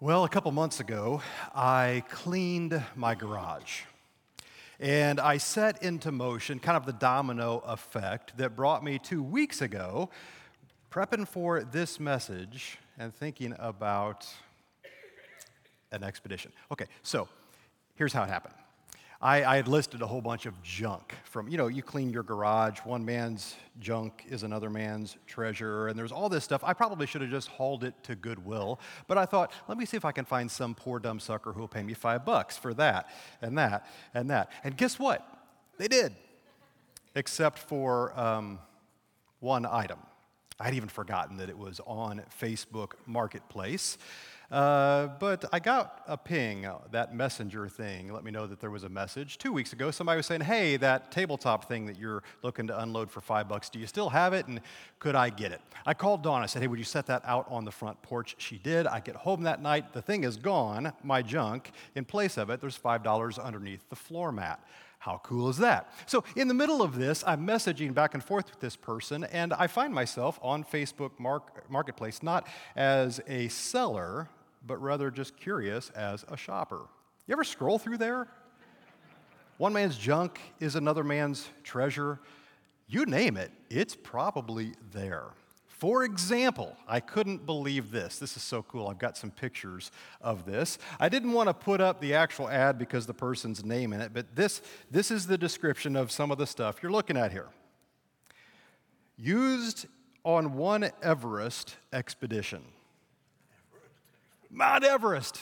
Well, a couple months ago, I cleaned my garage. And I set into motion kind of the domino effect that brought me two weeks ago, prepping for this message and thinking about an expedition. Okay, so here's how it happened. I, I, had listed a whole bunch of junk from, you know, you clean your garage, one man's junk is another man's treasure, and there's all this stuff. I probably should have just hauled it to Goodwill, but I thought, let me see if I can find some poor dumb sucker who will pay me five bucks for that and that and that. And guess what? They did, except for um, one item. I'd even forgotten that it was on Facebook Marketplace. Uh, but I got a ping, uh, that messenger thing, let me know that there was a message. Two weeks ago, somebody was saying, Hey, that tabletop thing that you're looking to unload for five bucks, do you still have it? And could I get it? I called Dawn. I said, Hey, would you set that out on the front porch? She did. I get home that night. The thing is gone, my junk. In place of it, there's $5 underneath the floor mat. How cool is that? So, in the middle of this, I'm messaging back and forth with this person, and I find myself on Facebook Mark- Marketplace not as a seller, but rather just curious as a shopper. You ever scroll through there? One man's junk is another man's treasure. You name it, it's probably there. For example, I couldn't believe this. This is so cool. I've got some pictures of this. I didn't want to put up the actual ad because the person's name in it, but this, this is the description of some of the stuff you're looking at here. Used on one Everest expedition. Mount Everest.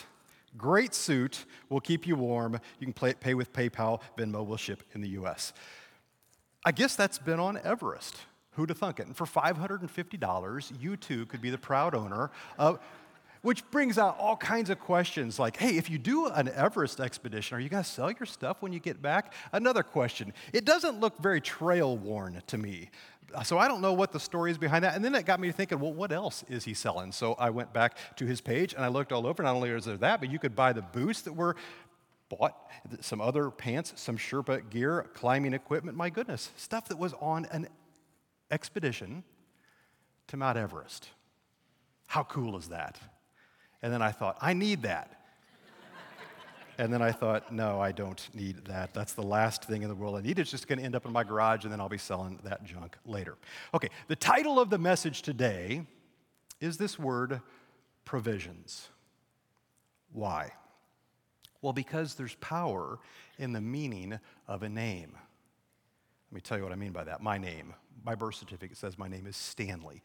Great suit will keep you warm. You can play, pay with PayPal. Venmo will ship in the US. I guess that's been on Everest. Who'd have thunk it? And for $550, you too could be the proud owner of. Which brings out all kinds of questions like, hey, if you do an Everest expedition, are you going to sell your stuff when you get back? Another question. It doesn't look very trail worn to me so I don't know what the story is behind that. And then it got me thinking, well, what else is he selling? So I went back to his page and I looked all over. Not only is there that, but you could buy the boots that were bought, some other pants, some Sherpa gear, climbing equipment. My goodness, stuff that was on an expedition to Mount Everest. How cool is that? And then I thought, I need that. And then I thought, no, I don't need that. That's the last thing in the world I need. It's just going to end up in my garage, and then I'll be selling that junk later. Okay, the title of the message today is this word provisions. Why? Well, because there's power in the meaning of a name. Let me tell you what I mean by that. My name, my birth certificate says my name is Stanley.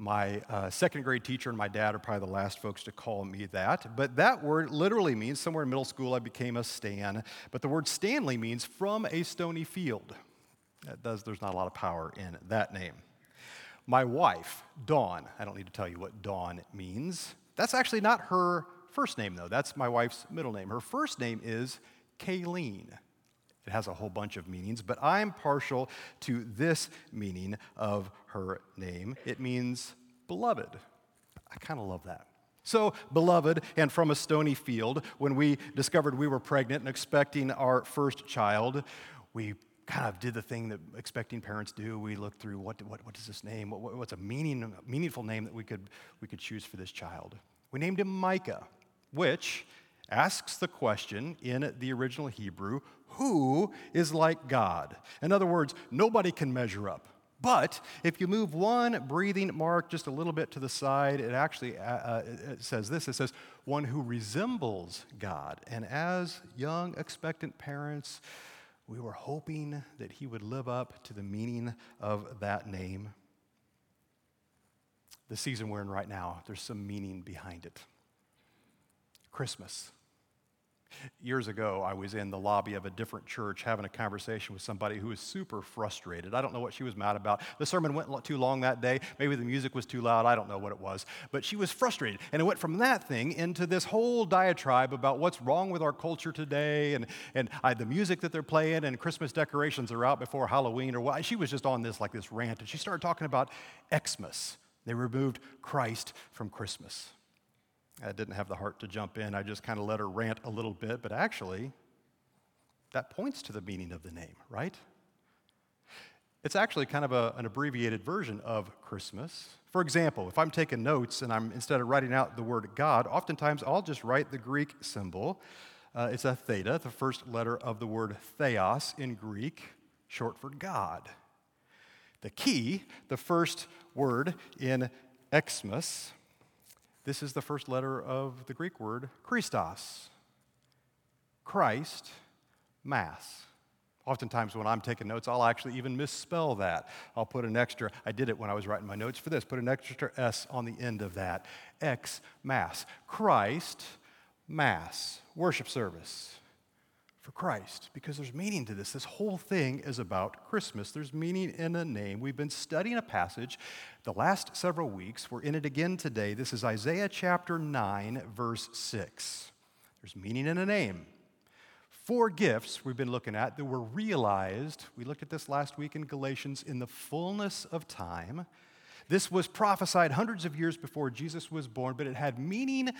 My uh, second grade teacher and my dad are probably the last folks to call me that. But that word literally means somewhere in middle school I became a Stan. But the word Stanley means from a stony field. That does, there's not a lot of power in that name. My wife, Dawn, I don't need to tell you what Dawn means. That's actually not her first name, though. That's my wife's middle name. Her first name is Kayleen. It has a whole bunch of meanings, but I'm partial to this meaning of her name. It means beloved. I kind of love that. So, beloved, and from a stony field, when we discovered we were pregnant and expecting our first child, we kind of did the thing that expecting parents do. We looked through what, what, what is this name? What, what's a meaning, meaningful name that we could, we could choose for this child? We named him Micah, which asks the question in the original Hebrew who is like God? In other words, nobody can measure up. But if you move one breathing mark just a little bit to the side, it actually uh, uh it says this it says, one who resembles God. And as young, expectant parents, we were hoping that he would live up to the meaning of that name. The season we're in right now, there's some meaning behind it. Christmas. Years ago, I was in the lobby of a different church having a conversation with somebody who was super frustrated. I don't know what she was mad about. The sermon went too long that day. Maybe the music was too loud. I don't know what it was. But she was frustrated. And it went from that thing into this whole diatribe about what's wrong with our culture today and, and uh, the music that they're playing and Christmas decorations are out before Halloween or what. She was just on this like this rant. And she started talking about Xmas. They removed Christ from Christmas. I didn't have the heart to jump in. I just kind of let her rant a little bit, but actually, that points to the meaning of the name, right? It's actually kind of a, an abbreviated version of Christmas. For example, if I'm taking notes and I'm instead of writing out the word God, oftentimes I'll just write the Greek symbol. Uh, it's a theta, the first letter of the word theos in Greek, short for God. The chi, the first word in Xmas, this is the first letter of the Greek word Christos. Christ, Mass. Oftentimes, when I'm taking notes, I'll actually even misspell that. I'll put an extra, I did it when I was writing my notes for this, put an extra S on the end of that. X, Mass. Christ, Mass. Worship service for Christ because there's meaning to this. This whole thing is about Christmas. There's meaning in a name. We've been studying a passage the last several weeks. We're in it again today. This is Isaiah chapter 9, verse 6. There's meaning in a name. Four gifts we've been looking at that were realized. We looked at this last week in Galatians in the fullness of time. This was prophesied hundreds of years before Jesus was born, but it had meaning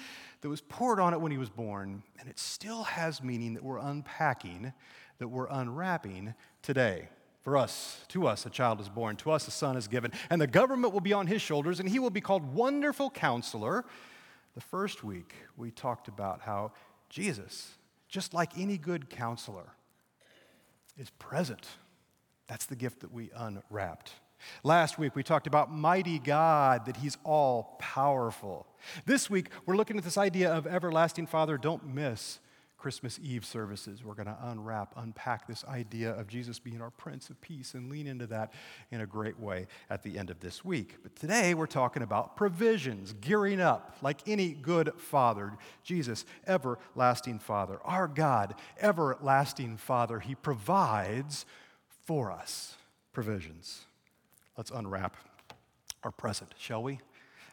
that was poured on it when he was born, and it still has meaning that we're unpacking, that we're unwrapping today. For us, to us, a child is born, to us, a son is given, and the government will be on his shoulders, and he will be called Wonderful Counselor. The first week, we talked about how Jesus just like any good counselor, is present. That's the gift that we unwrapped. Last week, we talked about mighty God, that He's all powerful. This week, we're looking at this idea of everlasting Father. Don't miss Christmas Eve services. We're going to unwrap, unpack this idea of Jesus being our Prince of Peace and lean into that in a great way at the end of this week. But today we're talking about provisions, gearing up like any good father. Jesus, everlasting Father. Our God, everlasting Father. He provides for us provisions. Let's unwrap our present, shall we?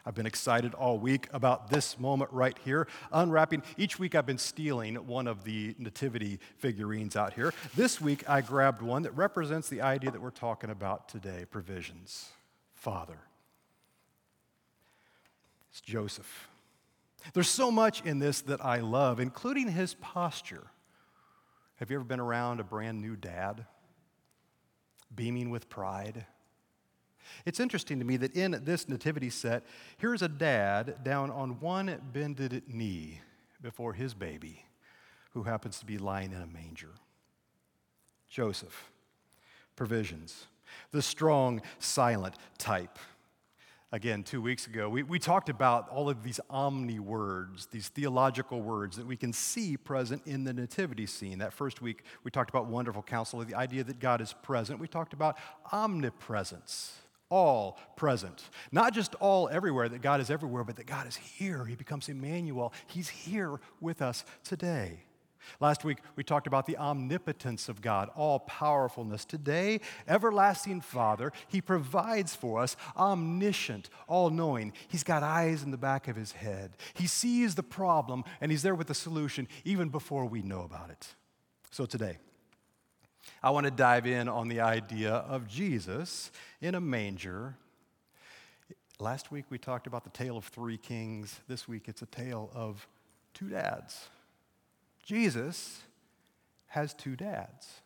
I've been excited all week about this moment right here. Unwrapping, each week I've been stealing one of the nativity figurines out here. This week I grabbed one that represents the idea that we're talking about today provisions. Father. It's Joseph. There's so much in this that I love, including his posture. Have you ever been around a brand new dad? Beaming with pride? It's interesting to me that in this nativity set, here's a dad down on one bended knee before his baby, who happens to be lying in a manger. Joseph, provisions, the strong, silent type. Again, two weeks ago, we, we talked about all of these omni words, these theological words that we can see present in the nativity scene. That first week, we talked about wonderful counselor, the idea that God is present. We talked about omnipresence all present. Not just all everywhere, that God is everywhere, but that God is here. He becomes Emmanuel. He's here with us today. Last week, we talked about the omnipotence of God, all powerfulness. Today, everlasting Father, He provides for us, omniscient, all knowing. He's got eyes in the back of His head. He sees the problem, and He's there with the solution even before we know about it. So today, I want to dive in on the idea of Jesus in a manger. Last week we talked about the tale of three kings. This week it's a tale of two dads. Jesus has two dads.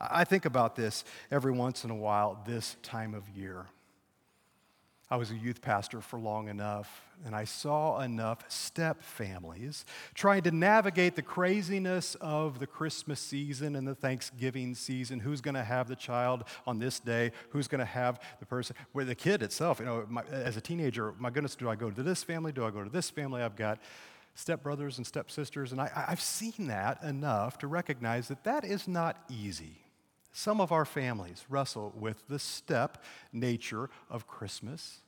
I think about this every once in a while this time of year. I was a youth pastor for long enough, and I saw enough step families trying to navigate the craziness of the Christmas season and the Thanksgiving season. Who's going to have the child on this day? Who's going to have the person? Where the kid itself, you know, my, as a teenager, my goodness, do I go to this family? Do I go to this family? I've got stepbrothers and stepsisters, and I, I've seen that enough to recognize that that is not easy. Some of our families wrestle with the step nature of Christmas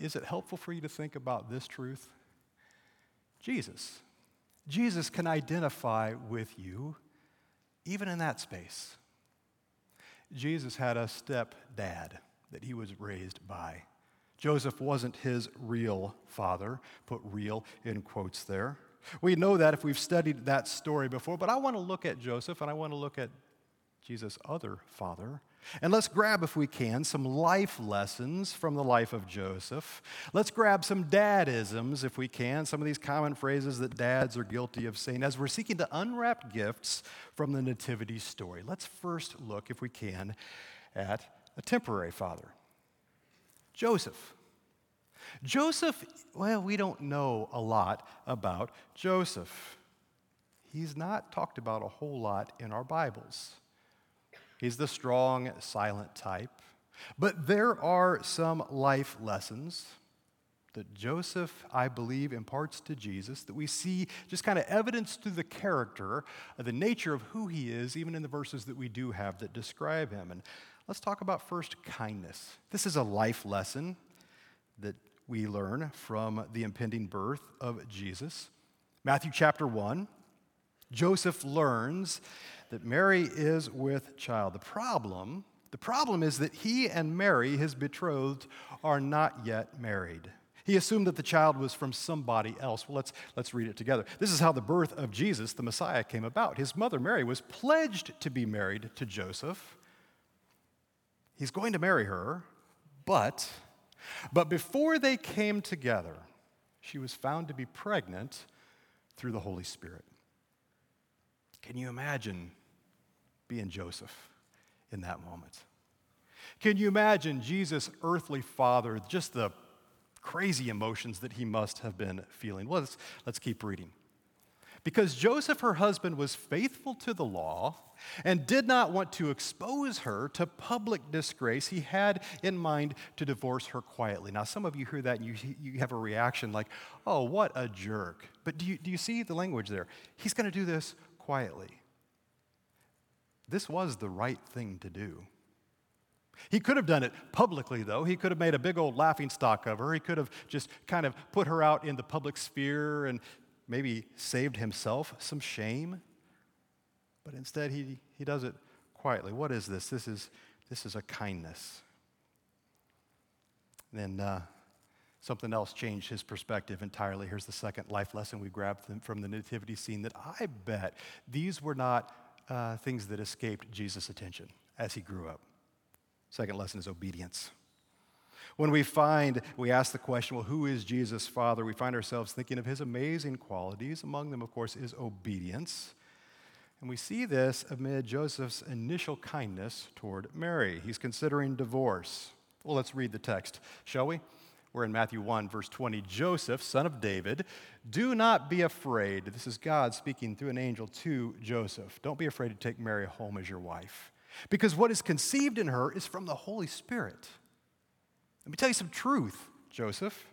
is it helpful for you to think about this truth? Jesus. Jesus can identify with you even in that space. Jesus had a step dad that he was raised by. Joseph wasn't his real father, put real in quotes there. We know that if we've studied that story before, but I want to look at Joseph and I want to look at Jesus' other father, And let's grab, if we can, some life lessons from the life of Joseph. Let's grab some dadisms, if we can, some of these common phrases that dads are guilty of saying as we're seeking to unwrap gifts from the Nativity story. Let's first look, if we can, at a temporary father Joseph. Joseph, well, we don't know a lot about Joseph. He's not talked about a whole lot in our Bibles. He's the strong, silent type. But there are some life lessons that Joseph, I believe, imparts to Jesus that we see just kind of evidence through the character, uh, the nature of who he is, even in the verses that we do have that describe him. And let's talk about first kindness. This is a life lesson that we learn from the impending birth of Jesus. Matthew chapter 1, Joseph learns that Mary is with child. The problem, the problem is that he and Mary, his betrothed, are not yet married. He assumed that the child was from somebody else. Well, let's, let's read it together. This is how the birth of Jesus, the Messiah, came about. His mother, Mary, was pledged to be married to Joseph. He's going to marry her, but, but before they came together, she was found to be pregnant through the Holy Spirit. Can you imagine being Joseph in that moment. Can you imagine Jesus' earthly father, just the crazy emotions that he must have been feeling? Well, let's, let's keep reading. Because Joseph, her husband, was faithful to the law and did not want to expose her to public disgrace, he had in mind to divorce her quietly. Now, some of you hear that and you, you have a reaction like, oh, what a jerk. But do you, do you see the language there? He's going to do this quietly. This was the right thing to do. He could have done it publicly, though. He could have made a big old laughing stock of her. He could have just kind of put her out in the public sphere and maybe saved himself some shame. But instead, he, he does it quietly. What is this? This is, this is a kindness. Then uh, something else changed his perspective entirely. Here's the second life lesson we grabbed from the nativity scene that I bet these were not uh, things that escaped Jesus' attention as he grew up. Second lesson is obedience. When we find, we ask the question, well, who is Jesus' Father? We find ourselves thinking of his amazing qualities. Among them, of course, is obedience. And we see this amid Joseph's initial kindness toward Mary. He's considering divorce. Well, let's read the text, shall we? We're in Matthew 1, verse 20. Joseph, son of David, do not be afraid. This is God speaking through an angel to Joseph. Don't be afraid to take Mary home as your wife, because what is conceived in her is from the Holy Spirit. Let me tell you some truth, Joseph.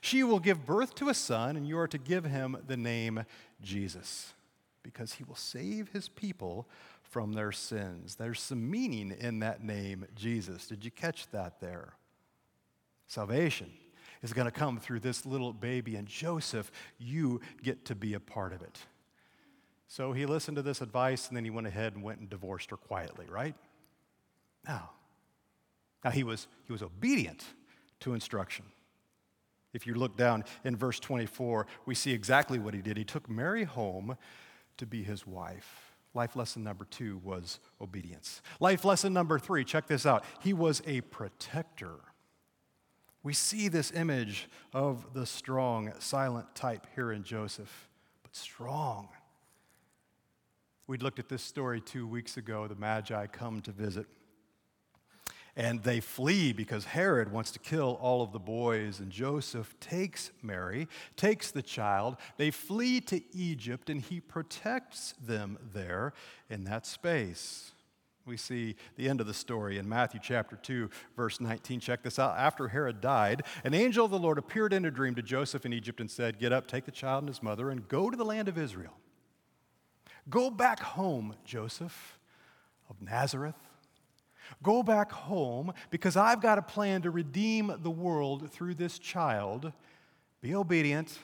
She will give birth to a son, and you are to give him the name Jesus, because he will save his people from their sins. There's some meaning in that name, Jesus. Did you catch that there? Salvation is going to come through this little baby, and Joseph, you get to be a part of it. So he listened to this advice, and then he went ahead and went and divorced her quietly, right? Now, now he was, he was obedient to instruction. If you look down in verse 24, we see exactly what he did. He took Mary home to be his wife. Life lesson number two was obedience. Life lesson number three, check this out. He was a protector we see this image of the strong, silent type here in Joseph, but strong. We'd looked at this story two weeks ago. The Magi come to visit. And they flee because Herod wants to kill all of the boys. And Joseph takes Mary, takes the child. They flee to Egypt, and he protects them there in that space. We see the end of the story in Matthew chapter 2, verse 19. Check this out. After Herod died, an angel of the Lord appeared in a dream to Joseph in Egypt and said, Get up, take the child and his mother, and go to the land of Israel. Go back home, Joseph of Nazareth. Go back home because I've got a plan to redeem the world through this child. Be obedient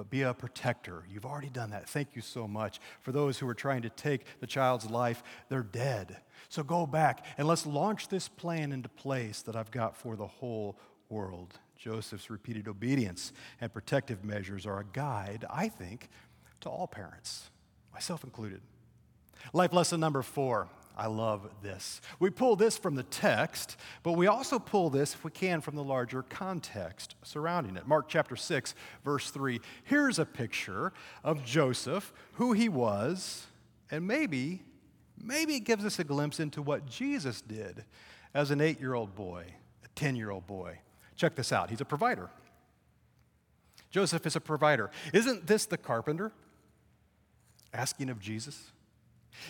but be a protector. You've already done that. Thank you so much. For those who are trying to take the child's life, they're dead. So go back and let's launch this plan into place that I've got for the whole world. Joseph's repeated obedience and protective measures are a guide, I think, to all parents, myself included. Life lesson number four I love this. We pull this from the text, but we also pull this, if we can, from the larger context surrounding it. Mark chapter 6, verse 3. Here's a picture of Joseph, who he was, and maybe, maybe it gives us a glimpse into what Jesus did as an eight year old boy, a 10 year old boy. Check this out. He's a provider. Joseph is a provider. Isn't this the carpenter asking of Jesus?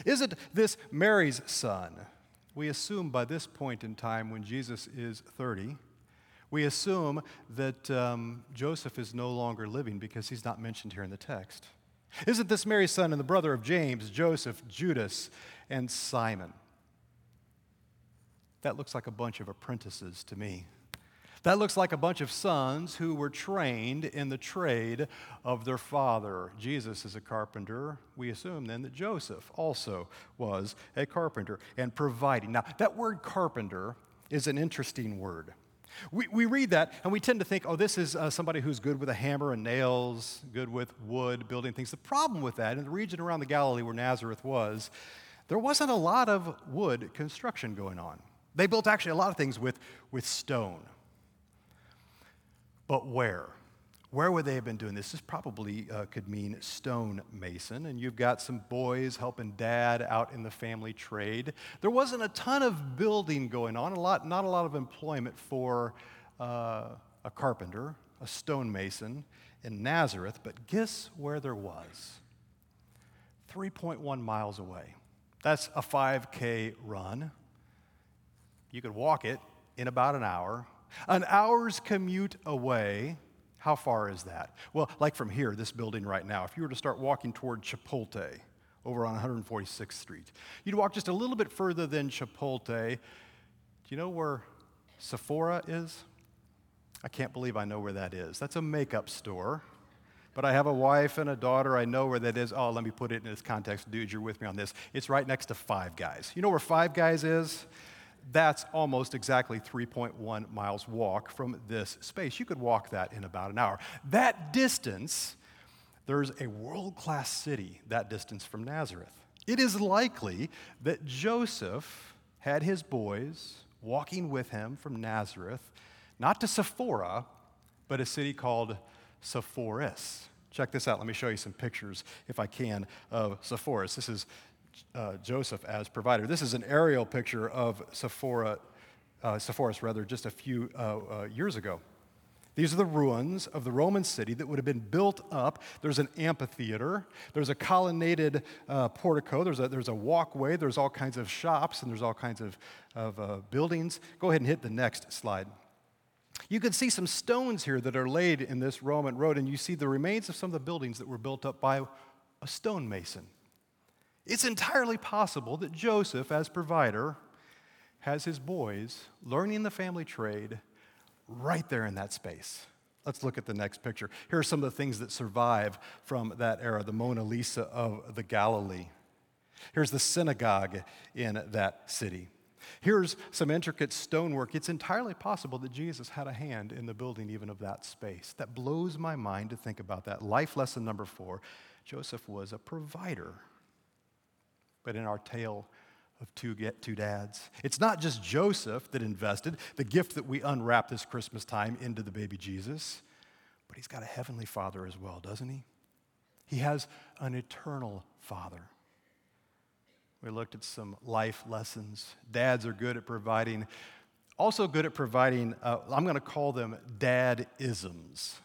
Isn't this Mary's son? We assume by this point in time, when Jesus is 30, we assume that um, Joseph is no longer living because he's not mentioned here in the text. Isn't this Mary's son and the brother of James, Joseph, Judas, and Simon? That looks like a bunch of apprentices to me. That looks like a bunch of sons who were trained in the trade of their father. Jesus is a carpenter. We assume then that Joseph also was a carpenter and providing. Now, that word carpenter is an interesting word. We, we read that and we tend to think, oh, this is uh, somebody who's good with a hammer and nails, good with wood, building things. The problem with that, in the region around the Galilee where Nazareth was, there wasn't a lot of wood construction going on. They built actually a lot of things with, with stone. But where? Where would they have been doing this? This probably uh, could mean stonemason, and you've got some boys helping dad out in the family trade. There wasn't a ton of building going on, a lot, not a lot of employment for uh, a carpenter, a stonemason in Nazareth, but guess where there was? 3.1 miles away. That's a 5K run. You could walk it in about an hour. An hour's commute away, how far is that? Well, like from here, this building right now, if you were to start walking toward Chipotle over on 146th Street, you'd walk just a little bit further than Chipotle. Do you know where Sephora is? I can't believe I know where that is. That's a makeup store. But I have a wife and a daughter. I know where that is. Oh, let me put it in this context. Dude, you're with me on this. It's right next to Five Guys. You know where Five Guys is? That's almost exactly 3.1 miles walk from this space. You could walk that in about an hour. That distance, there's a world class city that distance from Nazareth. It is likely that Joseph had his boys walking with him from Nazareth, not to Sephora, but a city called Sepphoris. Check this out. Let me show you some pictures, if I can, of Sepphoris. This is uh, Joseph as provider. This is an aerial picture of Sephora, uh, rather, just a few uh, uh, years ago. These are the ruins of the Roman city that would have been built up. There's an amphitheater, there's a colonnaded uh, portico, there's a, there's a walkway, there's all kinds of shops, and there's all kinds of, of uh, buildings. Go ahead and hit the next slide. You can see some stones here that are laid in this Roman road, and you see the remains of some of the buildings that were built up by a stonemason. It's entirely possible that Joseph, as provider, has his boys learning the family trade right there in that space. Let's look at the next picture. Here are some of the things that survive from that era the Mona Lisa of the Galilee. Here's the synagogue in that city. Here's some intricate stonework. It's entirely possible that Jesus had a hand in the building even of that space. That blows my mind to think about that. Life lesson number four Joseph was a provider but in our tale of two, get, two dads. It's not just Joseph that invested the gift that we unwrap this Christmas time into the baby Jesus, but he's got a heavenly father as well, doesn't he? He has an eternal father. We looked at some life lessons. Dads are good at providing, also good at providing, uh, I'm going to call them dad isms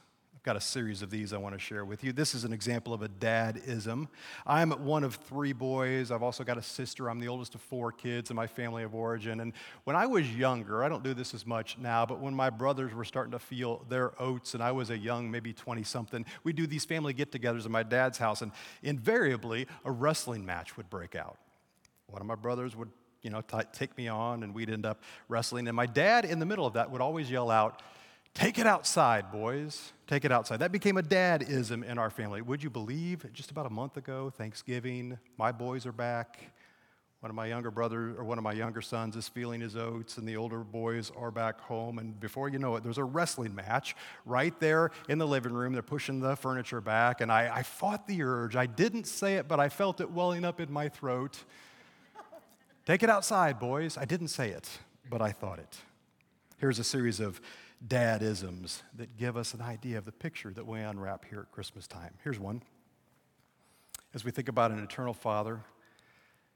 got a series of these I want to share with you. This is an example of a dad-ism. I'm one of three boys. I've also got a sister. I'm the oldest of four kids in my family of origin. And when I was younger, I don't do this as much now, but when my brothers were starting to feel their oats and I was a young, maybe 20 something, we'd do these family get togethers at my dad's house, and invariably a wrestling match would break out. One of my brothers would you know, t- take me on, and we'd end up wrestling. And my dad, in the middle of that, would always yell out, Take it outside, boys. Take it outside. That became a dad-ism in our family. Would you believe just about a month ago, Thanksgiving, my boys are back. One of my younger brothers or one of my younger sons is feeling his oats, and the older boys are back home. And before you know it, there's a wrestling match right there in the living room. They're pushing the furniture back, and I, I fought the urge. I didn't say it, but I felt it welling up in my throat. Take it outside, boys. I didn't say it, but I thought it. Here's a series of dadisms that give us an idea of the picture that we unwrap here at Christmas time. Here's one. As we think about an eternal Father,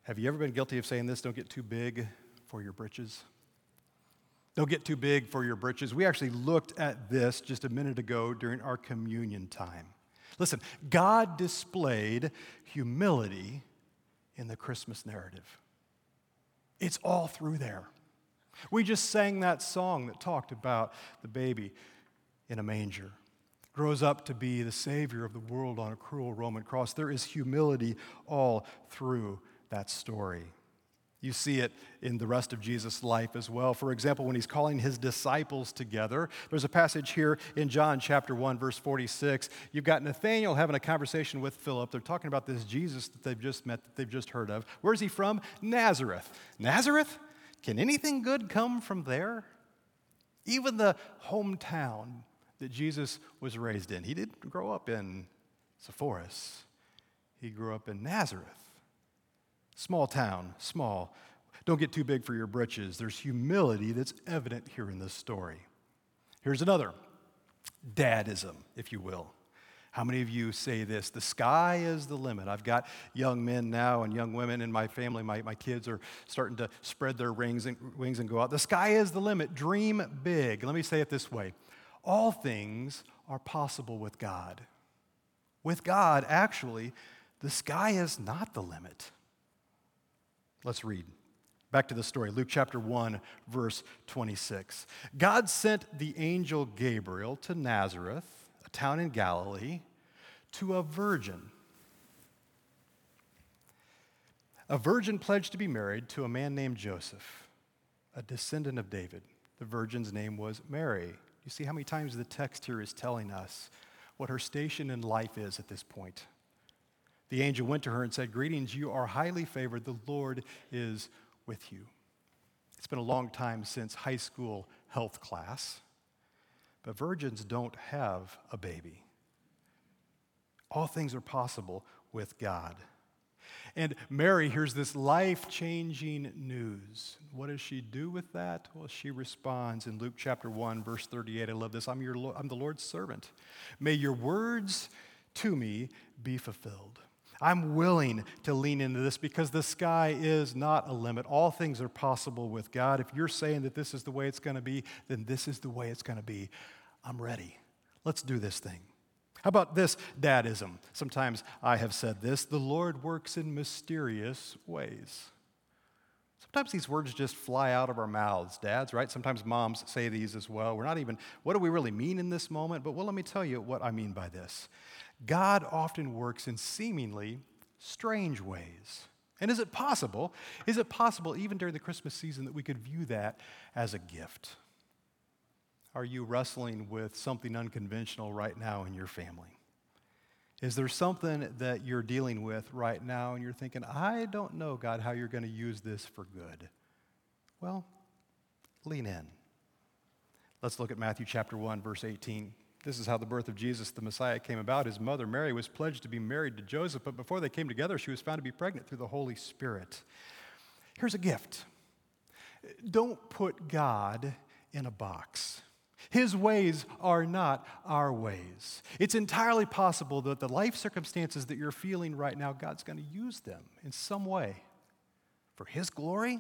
have you ever been guilty of saying this? Don't get too big for your britches. Don't get too big for your britches. We actually looked at this just a minute ago during our communion time. Listen, God displayed humility in the Christmas narrative. It's all through there. We just sang that song that talked about the baby in a manger. Grows up to be the Savior of the world on a cruel Roman cross. There is humility all through that story. You see it in the rest of Jesus' life as well. For example, when he's calling his disciples together, there's a passage here in John chapter 1, verse 46. You've got Nathanael having a conversation with Philip. They're talking about this Jesus that they've just met, that they've just heard of. Where's he from? Nazareth. Nazareth? Can anything good come from there? Even the hometown that Jesus was raised in. He didn't grow up in Sepphoris, he grew up in Nazareth. Small town, small. Don't get too big for your britches. There's humility that's evident here in this story. Here's another dadism, if you will. How many of you say this? The sky is the limit. I've got young men now and young women in my family. My, my kids are starting to spread their wings and, wings and go out. The sky is the limit. Dream big. Let me say it this way all things are possible with God. With God, actually, the sky is not the limit. Let's read. Back to the story, Luke chapter 1, verse 26. God sent the angel Gabriel to Nazareth, a town in Galilee, to a virgin. A virgin pledged to be married to a man named Joseph, a descendant of David. The virgin's name was Mary. You see how many times the text here is telling us what her station in life is at this point. The angel went to her and said, Greetings, you are highly favored. The Lord is with you. It's been a long time since high school health class, but virgins don't have a baby. All things are possible with God. And Mary hears this life changing news. What does she do with that? Well, she responds in Luke chapter 1, verse 38. I love this. I'm, your, I'm the Lord's servant. May your words to me be fulfilled. I'm willing to lean into this because the sky is not a limit. All things are possible with God. If you're saying that this is the way it's going to be, then this is the way it's going to be. I'm ready. Let's do this thing. How about this dadism? Sometimes I have said this the Lord works in mysterious ways. Sometimes these words just fly out of our mouths, dads, right? Sometimes moms say these as well. We're not even, what do we really mean in this moment? But well, let me tell you what I mean by this. God often works in seemingly strange ways. And is it possible, is it possible even during the Christmas season that we could view that as a gift? Are you wrestling with something unconventional right now in your family? Is there something that you're dealing with right now and you're thinking, I don't know, God, how you're going to use this for good? Well, lean in. Let's look at Matthew chapter 1, verse 18. This is how the birth of Jesus, the Messiah, came about. His mother, Mary, was pledged to be married to Joseph, but before they came together, she was found to be pregnant through the Holy Spirit. Here's a gift don't put God in a box. His ways are not our ways. It's entirely possible that the life circumstances that you're feeling right now, God's going to use them in some way for His glory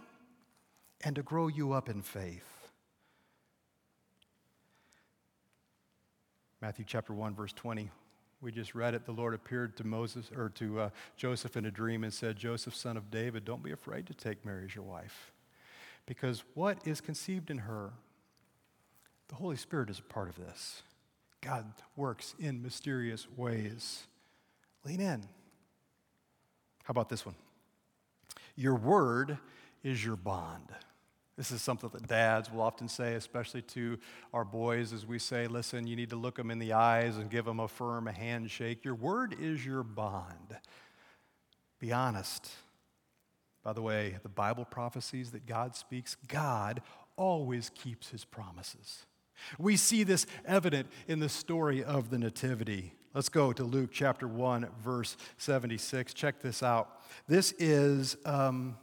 and to grow you up in faith. Matthew chapter 1, verse 20. We just read it. The Lord appeared to Moses or to uh, Joseph in a dream and said, Joseph, son of David, don't be afraid to take Mary as your wife. Because what is conceived in her, the Holy Spirit is a part of this. God works in mysterious ways. Lean in. How about this one? Your word is your bond. This is something that dads will often say, especially to our boys, as we say, listen, you need to look them in the eyes and give them a firm handshake. Your word is your bond. Be honest. By the way, the Bible prophecies that God speaks, God always keeps his promises. We see this evident in the story of the Nativity. Let's go to Luke chapter 1, verse 76. Check this out. This is. Um,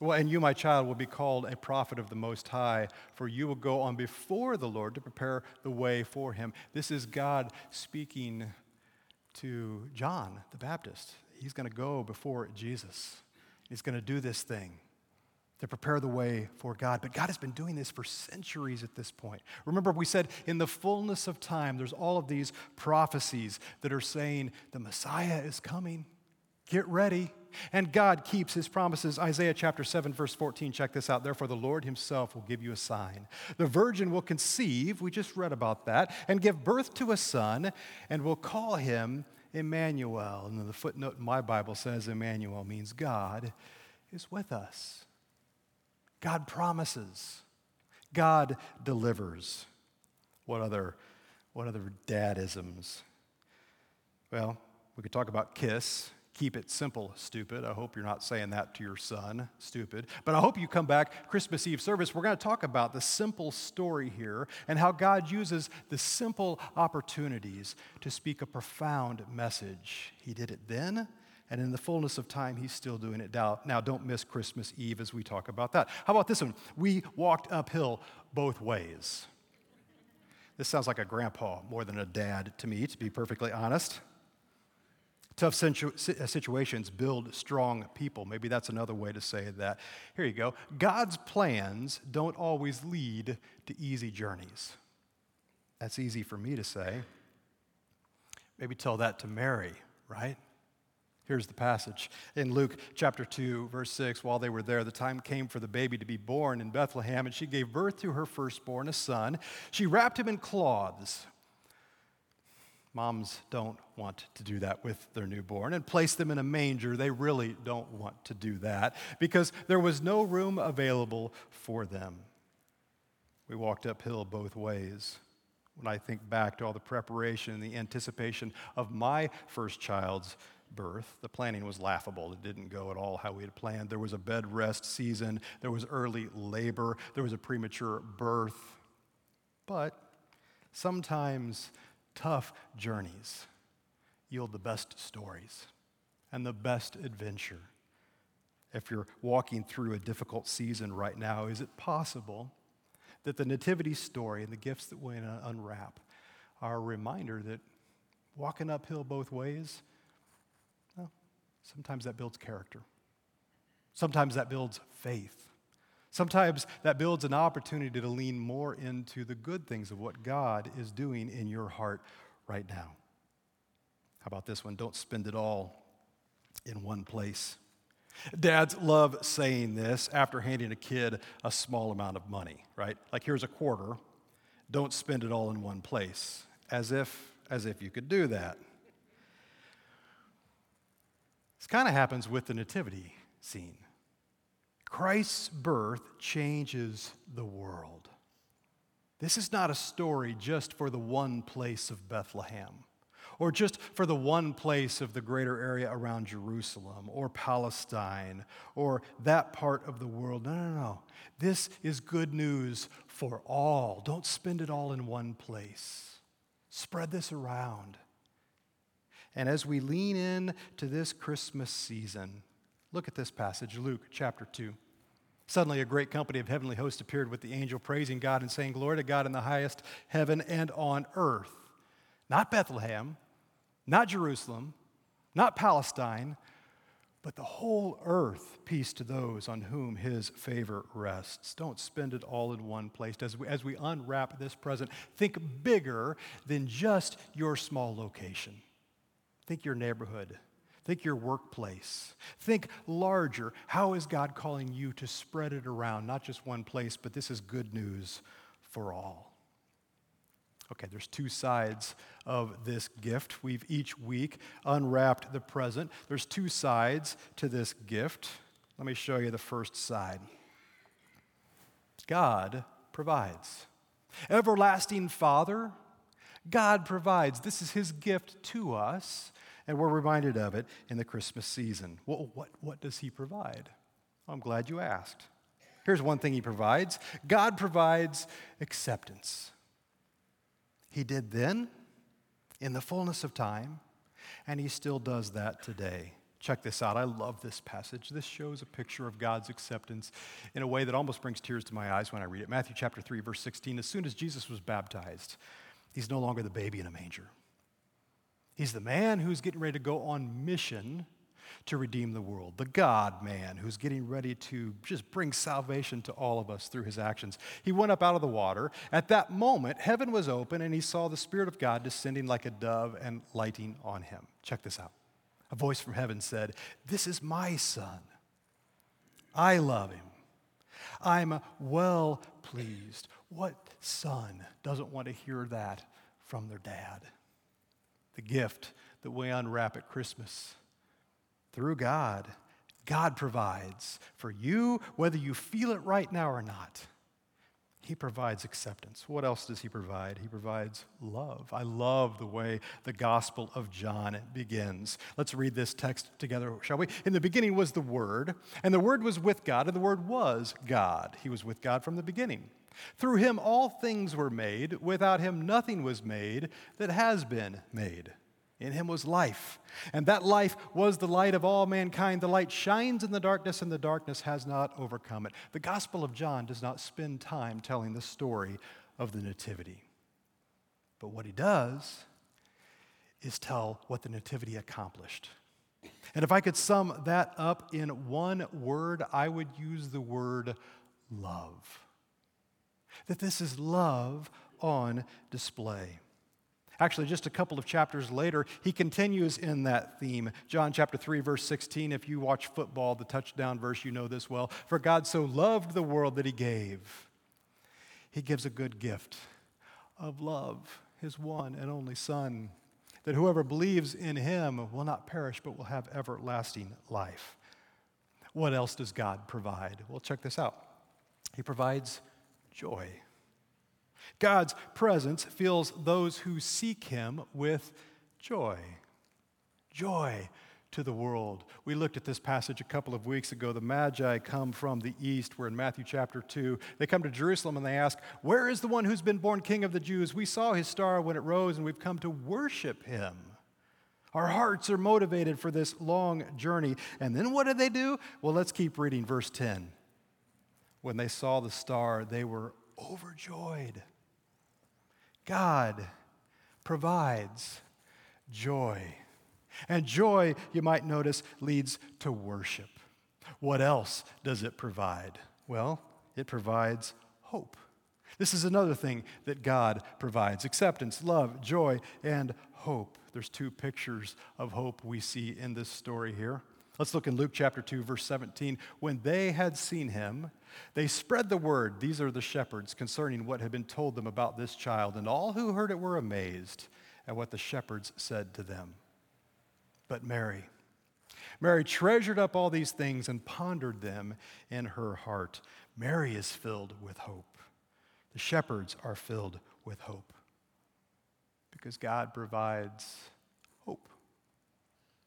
Well, and you, my child, will be called a prophet of the Most High, for you will go on before the Lord to prepare the way for him. This is God speaking to John the Baptist. He's going to go before Jesus. He's going to do this thing to prepare the way for God. But God has been doing this for centuries at this point. Remember, we said in the fullness of time, there's all of these prophecies that are saying the Messiah is coming. Get ready. And God keeps his promises. Isaiah chapter 7, verse 14, check this out. Therefore, the Lord himself will give you a sign. The virgin will conceive, we just read about that, and give birth to a son, and will call him Emmanuel. And the footnote in my Bible says Emmanuel means God is with us. God promises. God delivers. What other, what other dadisms? Well, we could talk about kiss. Keep it simple, stupid. I hope you're not saying that to your son, stupid. But I hope you come back Christmas Eve service. We're going to talk about the simple story here and how God uses the simple opportunities to speak a profound message. He did it then, and in the fullness of time, he's still doing it now. Now, don't miss Christmas Eve as we talk about that. How about this one? We walked uphill both ways. This sounds like a grandpa more than a dad to me, to be perfectly honest. Tough situ- uh, situations build strong people. Maybe that's another way to say that. Here you go. God's plans don't always lead to easy journeys. That's easy for me to say. Maybe tell that to Mary, right? Here's the passage in Luke chapter 2, verse 6. While they were there, the time came for the baby to be born in Bethlehem, and she gave birth to her firstborn, a son. She wrapped him in cloths. Moms don't want to do that with their newborn and place them in a manger. They really don't want to do that because there was no room available for them. We walked uphill both ways. When I think back to all the preparation and the anticipation of my first child's birth. The planning was laughable. It didn't go at all how we had planned. There was a bed rest season, there was early labor, there was a premature birth. But sometimes tough journeys yield the best stories and the best adventure. If you're walking through a difficult season right now, is it possible that the Nativity story and the gifts that we unwrap are a reminder that walking uphill both ways Sometimes that builds character. Sometimes that builds faith. Sometimes that builds an opportunity to lean more into the good things of what God is doing in your heart right now. How about this one? Don't spend it all in one place. Dads love saying this after handing a kid a small amount of money, right? Like here's a quarter. Don't spend it all in one place. As if as if you could do that. This kind of happens with the nativity scene. Christ's birth changes the world. This is not a story just for the one place of Bethlehem or just for the one place of the greater area around Jerusalem or Palestine or that part of the world. No, no, no. This is good news for all. Don't spend it all in one place, spread this around. And as we lean in to this Christmas season, look at this passage, Luke chapter 2. Suddenly, a great company of heavenly hosts appeared with the angel, praising God and saying, Glory to God in the highest heaven and on earth. Not Bethlehem, not Jerusalem, not Palestine, but the whole earth, peace to those on whom his favor rests. Don't spend it all in one place. As we, as we unwrap this present, think bigger than just your small location. Think your neighborhood. Think your workplace. Think larger. How is God calling you to spread it around, not just one place, but this is good news for all? Okay, there's two sides of this gift. We've each week unwrapped the present. There's two sides to this gift. Let me show you the first side. God provides. Everlasting Father, God provides. This is His gift to us and we're reminded of it in the Christmas season. Well, what, what does He provide? I'm glad you asked. Here's one thing He provides God provides acceptance. He did then, in the fullness of time, and He still does that today. Check this out. I love this passage. This shows a picture of God's acceptance in a way that almost brings tears to my eyes when I read it. Matthew chapter 3, verse 16. As soon as Jesus was baptized, he's no longer the baby in a manger. He's the man who's getting ready to go on mission to redeem the world, the God man who's getting ready to just bring salvation to all of us through his actions. He went up out of the water. At that moment, heaven was open, and he saw the Spirit of God descending like a dove and lighting on him. Check this out. A voice from heaven said, This is my son. I love him. I'm well pleased. What son doesn't want to hear that from their dad? The gift that we unwrap at Christmas through God. God provides for you, whether you feel it right now or not. He provides acceptance. What else does He provide? He provides love. I love the way the Gospel of John begins. Let's read this text together, shall we? In the beginning was the Word, and the Word was with God, and the Word was God. He was with God from the beginning. Through Him all things were made. Without Him nothing was made that has been made. In him was life, and that life was the light of all mankind. The light shines in the darkness, and the darkness has not overcome it. The Gospel of John does not spend time telling the story of the Nativity. But what he does is tell what the Nativity accomplished. And if I could sum that up in one word, I would use the word love. That this is love on display. Actually, just a couple of chapters later, he continues in that theme. John chapter 3, verse 16. If you watch football, the touchdown verse, you know this well. For God so loved the world that he gave. He gives a good gift of love, his one and only Son, that whoever believes in him will not perish but will have everlasting life. What else does God provide? Well, check this out. He provides joy. God's presence fills those who seek him with joy. Joy to the world. We looked at this passage a couple of weeks ago. The Magi come from the east. We're in Matthew chapter 2. They come to Jerusalem and they ask, Where is the one who's been born king of the Jews? We saw his star when it rose and we've come to worship him. Our hearts are motivated for this long journey. And then what do they do? Well, let's keep reading verse 10. When they saw the star, they were overjoyed. God provides joy. And joy, you might notice, leads to worship. What else does it provide? Well, it provides hope. This is another thing that God provides acceptance, love, joy, and hope. There's two pictures of hope we see in this story here. Let's look in Luke chapter 2, verse 17. When they had seen him, they spread the word, these are the shepherds, concerning what had been told them about this child, and all who heard it were amazed at what the shepherds said to them. But Mary, Mary treasured up all these things and pondered them in her heart. Mary is filled with hope. The shepherds are filled with hope because God provides hope.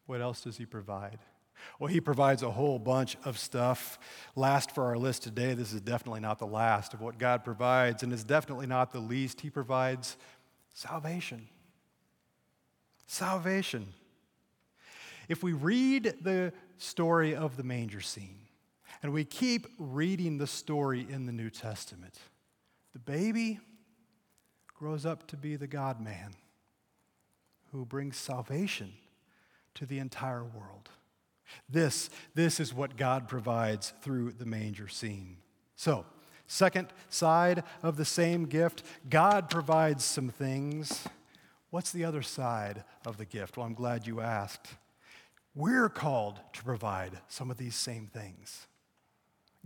What else does He provide? Well, he provides a whole bunch of stuff. Last for our list today, this is definitely not the last of what God provides, and it's definitely not the least. He provides salvation. Salvation. If we read the story of the manger scene, and we keep reading the story in the New Testament, the baby grows up to be the God man who brings salvation to the entire world. This, this is what God provides through the manger scene. So, second side of the same gift, God provides some things. What's the other side of the gift? Well, I'm glad you asked. We're called to provide some of these same things.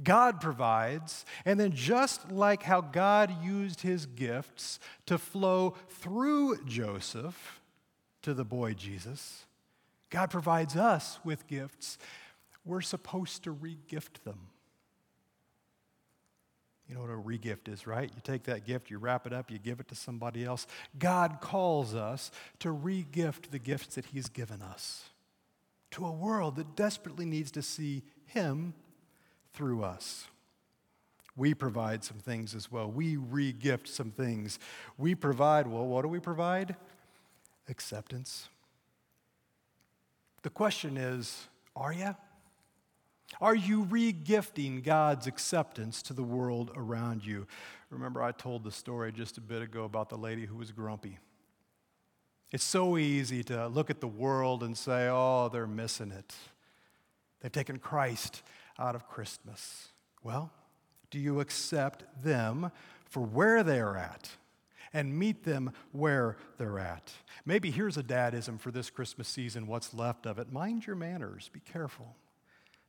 God provides, and then just like how God used his gifts to flow through Joseph to the boy Jesus, God provides us with gifts. We're supposed to regift them. You know what a regift is, right? You take that gift, you wrap it up, you give it to somebody else. God calls us to regift the gifts that He's given us to a world that desperately needs to see Him through us. We provide some things as well. We regift some things. We provide, well, what do we provide? Acceptance. The question is Are you? Are you regifting God's acceptance to the world around you? Remember, I told the story just a bit ago about the lady who was grumpy. It's so easy to look at the world and say, oh, they're missing it. They've taken Christ out of Christmas. Well, do you accept them for where they're at and meet them where they're at? Maybe here's a dadism for this Christmas season, what's left of it. Mind your manners, be careful,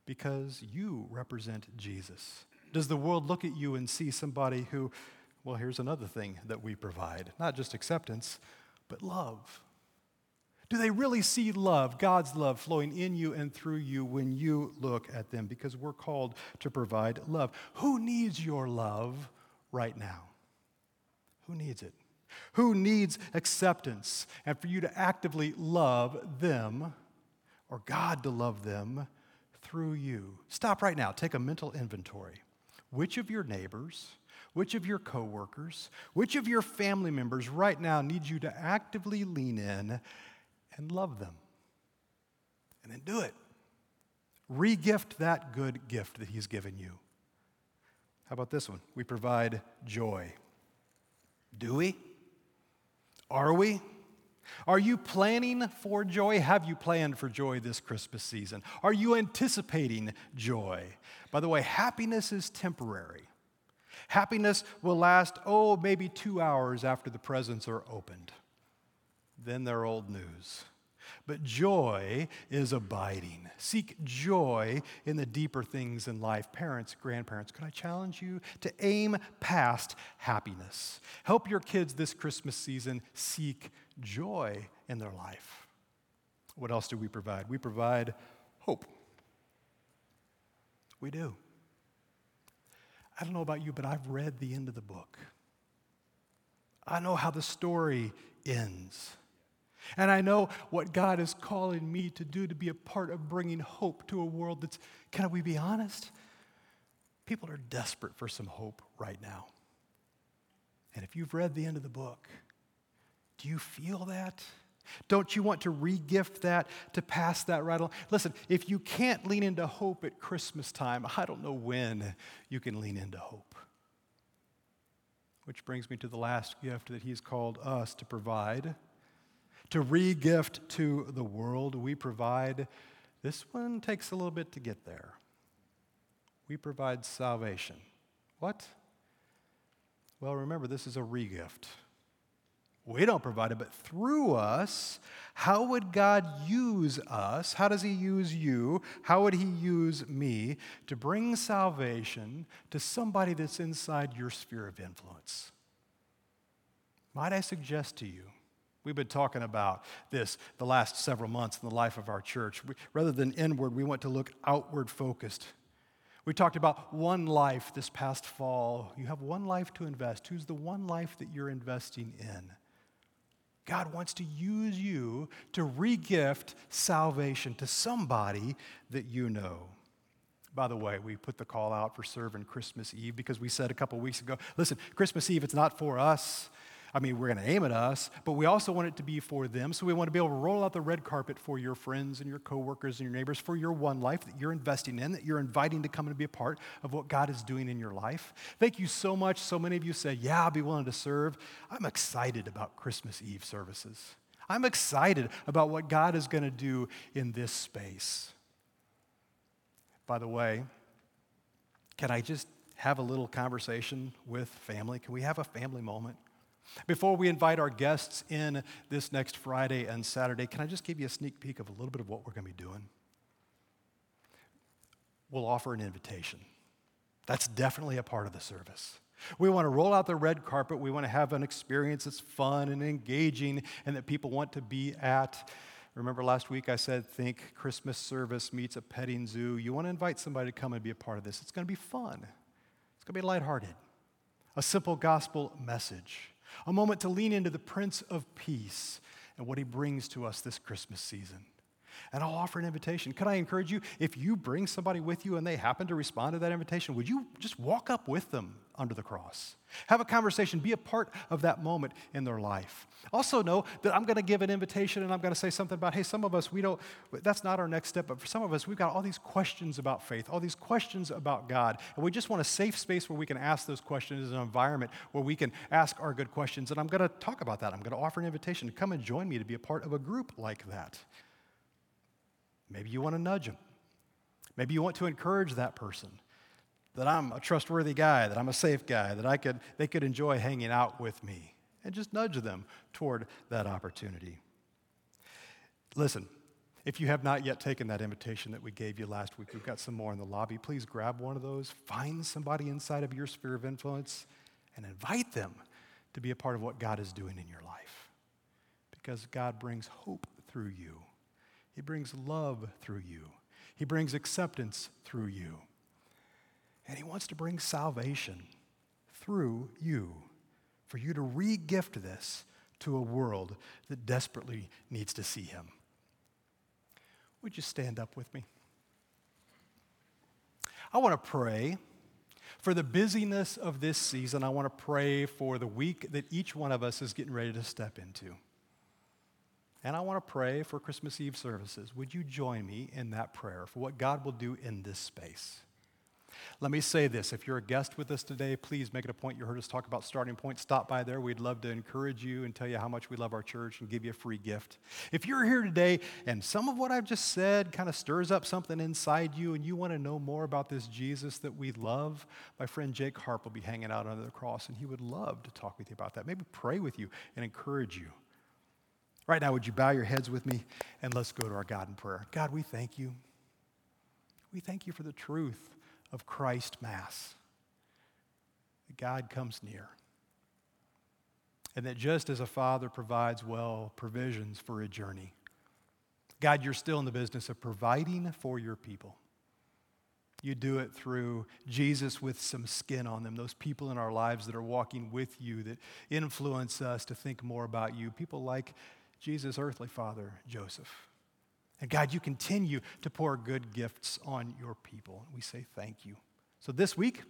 because you represent Jesus. Does the world look at you and see somebody who, well, here's another thing that we provide not just acceptance, but love? Do they really see love, God's love, flowing in you and through you when you look at them? Because we're called to provide love. Who needs your love right now? Who needs it? Who needs acceptance? And for you to actively love them, or God to love them through you. Stop right now. Take a mental inventory. Which of your neighbors, which of your coworkers, which of your family members right now needs you to actively lean in and love them. And then do it. Regift that good gift that He's given you. How about this one? We provide joy. Do we? Are we? Are you planning for joy? Have you planned for joy this Christmas season? Are you anticipating joy? By the way, happiness is temporary. Happiness will last, oh, maybe two hours after the presents are opened then they're old news. But joy is abiding. Seek joy in the deeper things in life. Parents, grandparents, could I challenge you to aim past happiness? Help your kids this Christmas season seek joy in their life. What else do we provide? We provide hope. We do. I don't know about you, but I've read the end of the book. I know how the story ends. And I know what God is calling me to do to be a part of bringing hope to a world that's, can we be honest? People are desperate for some hope right now. And if you've read the end of the book, do you feel that? Don't you want to regift that, to pass that right along? Listen, if you can't lean into hope at Christmas time, I don't know when you can lean into hope. Which brings me to the last gift that he's called us to provide to regift to the world we provide. This one takes a little bit to get there. We provide salvation. What? Well, remember, this is a regift. We don't provide it, but through us, how would God use us? How does He use you? How would He use me to bring salvation to somebody that's inside your sphere of influence? Might I suggest to you We've been talking about this the last several months in the life of our church. We, rather than inward, we want to look outward focused. We talked about one life this past fall. You have one life to invest. Who's the one life that you're investing in? God wants to use you to regift salvation to somebody that you know. By the way, we put the call out for serving Christmas Eve because we said a couple weeks ago listen, Christmas Eve, it's not for us, I mean, we're going to aim at us, but we also want it to be for them. So we want to be able to roll out the red carpet for your friends and your coworkers and your neighbors, for your one life that you're investing in, that you're inviting to come and be a part of what God is doing in your life. Thank you so much. So many of you said, Yeah, I'll be willing to serve. I'm excited about Christmas Eve services. I'm excited about what God is going to do in this space. By the way, can I just have a little conversation with family? Can we have a family moment? Before we invite our guests in this next Friday and Saturday, can I just give you a sneak peek of a little bit of what we're going to be doing? We'll offer an invitation. That's definitely a part of the service. We want to roll out the red carpet. We want to have an experience that's fun and engaging and that people want to be at. Remember last week I said, think Christmas service meets a petting zoo. You want to invite somebody to come and be a part of this. It's going to be fun, it's going to be lighthearted. A simple gospel message a moment to lean into the Prince of Peace and what he brings to us this Christmas season. And I'll offer an invitation. Could I encourage you, if you bring somebody with you and they happen to respond to that invitation, would you just walk up with them under the cross? Have a conversation, be a part of that moment in their life. Also, know that I'm going to give an invitation and I'm going to say something about, hey, some of us, we don't, that's not our next step, but for some of us, we've got all these questions about faith, all these questions about God, and we just want a safe space where we can ask those questions, in an environment where we can ask our good questions. And I'm going to talk about that. I'm going to offer an invitation to come and join me to be a part of a group like that. Maybe you want to nudge them. Maybe you want to encourage that person that I'm a trustworthy guy, that I'm a safe guy, that I could, they could enjoy hanging out with me, and just nudge them toward that opportunity. Listen, if you have not yet taken that invitation that we gave you last week, we've got some more in the lobby. Please grab one of those, find somebody inside of your sphere of influence, and invite them to be a part of what God is doing in your life. Because God brings hope through you. He brings love through you. He brings acceptance through you. And He wants to bring salvation through you for you to re gift this to a world that desperately needs to see Him. Would you stand up with me? I want to pray for the busyness of this season. I want to pray for the week that each one of us is getting ready to step into. And I want to pray for Christmas Eve services. Would you join me in that prayer for what God will do in this space? Let me say this if you're a guest with us today, please make it a point. You heard us talk about starting point. Stop by there. We'd love to encourage you and tell you how much we love our church and give you a free gift. If you're here today and some of what I've just said kind of stirs up something inside you and you want to know more about this Jesus that we love, my friend Jake Harp will be hanging out under the cross and he would love to talk with you about that. Maybe pray with you and encourage you. Right now, would you bow your heads with me and let's go to our God in prayer. God, we thank you. We thank you for the truth of Christ Mass. That God comes near. And that just as a father provides well provisions for a journey, God, you're still in the business of providing for your people. You do it through Jesus with some skin on them, those people in our lives that are walking with you, that influence us to think more about you. People like Jesus' earthly father, Joseph. And God, you continue to pour good gifts on your people. We say thank you. So this week,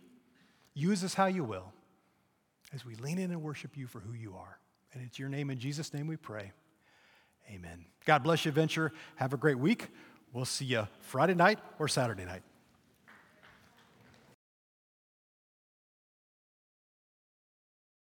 use us how you will as we lean in and worship you for who you are. And it's your name, in Jesus' name we pray. Amen. God bless you, Venture. Have a great week. We'll see you Friday night or Saturday night.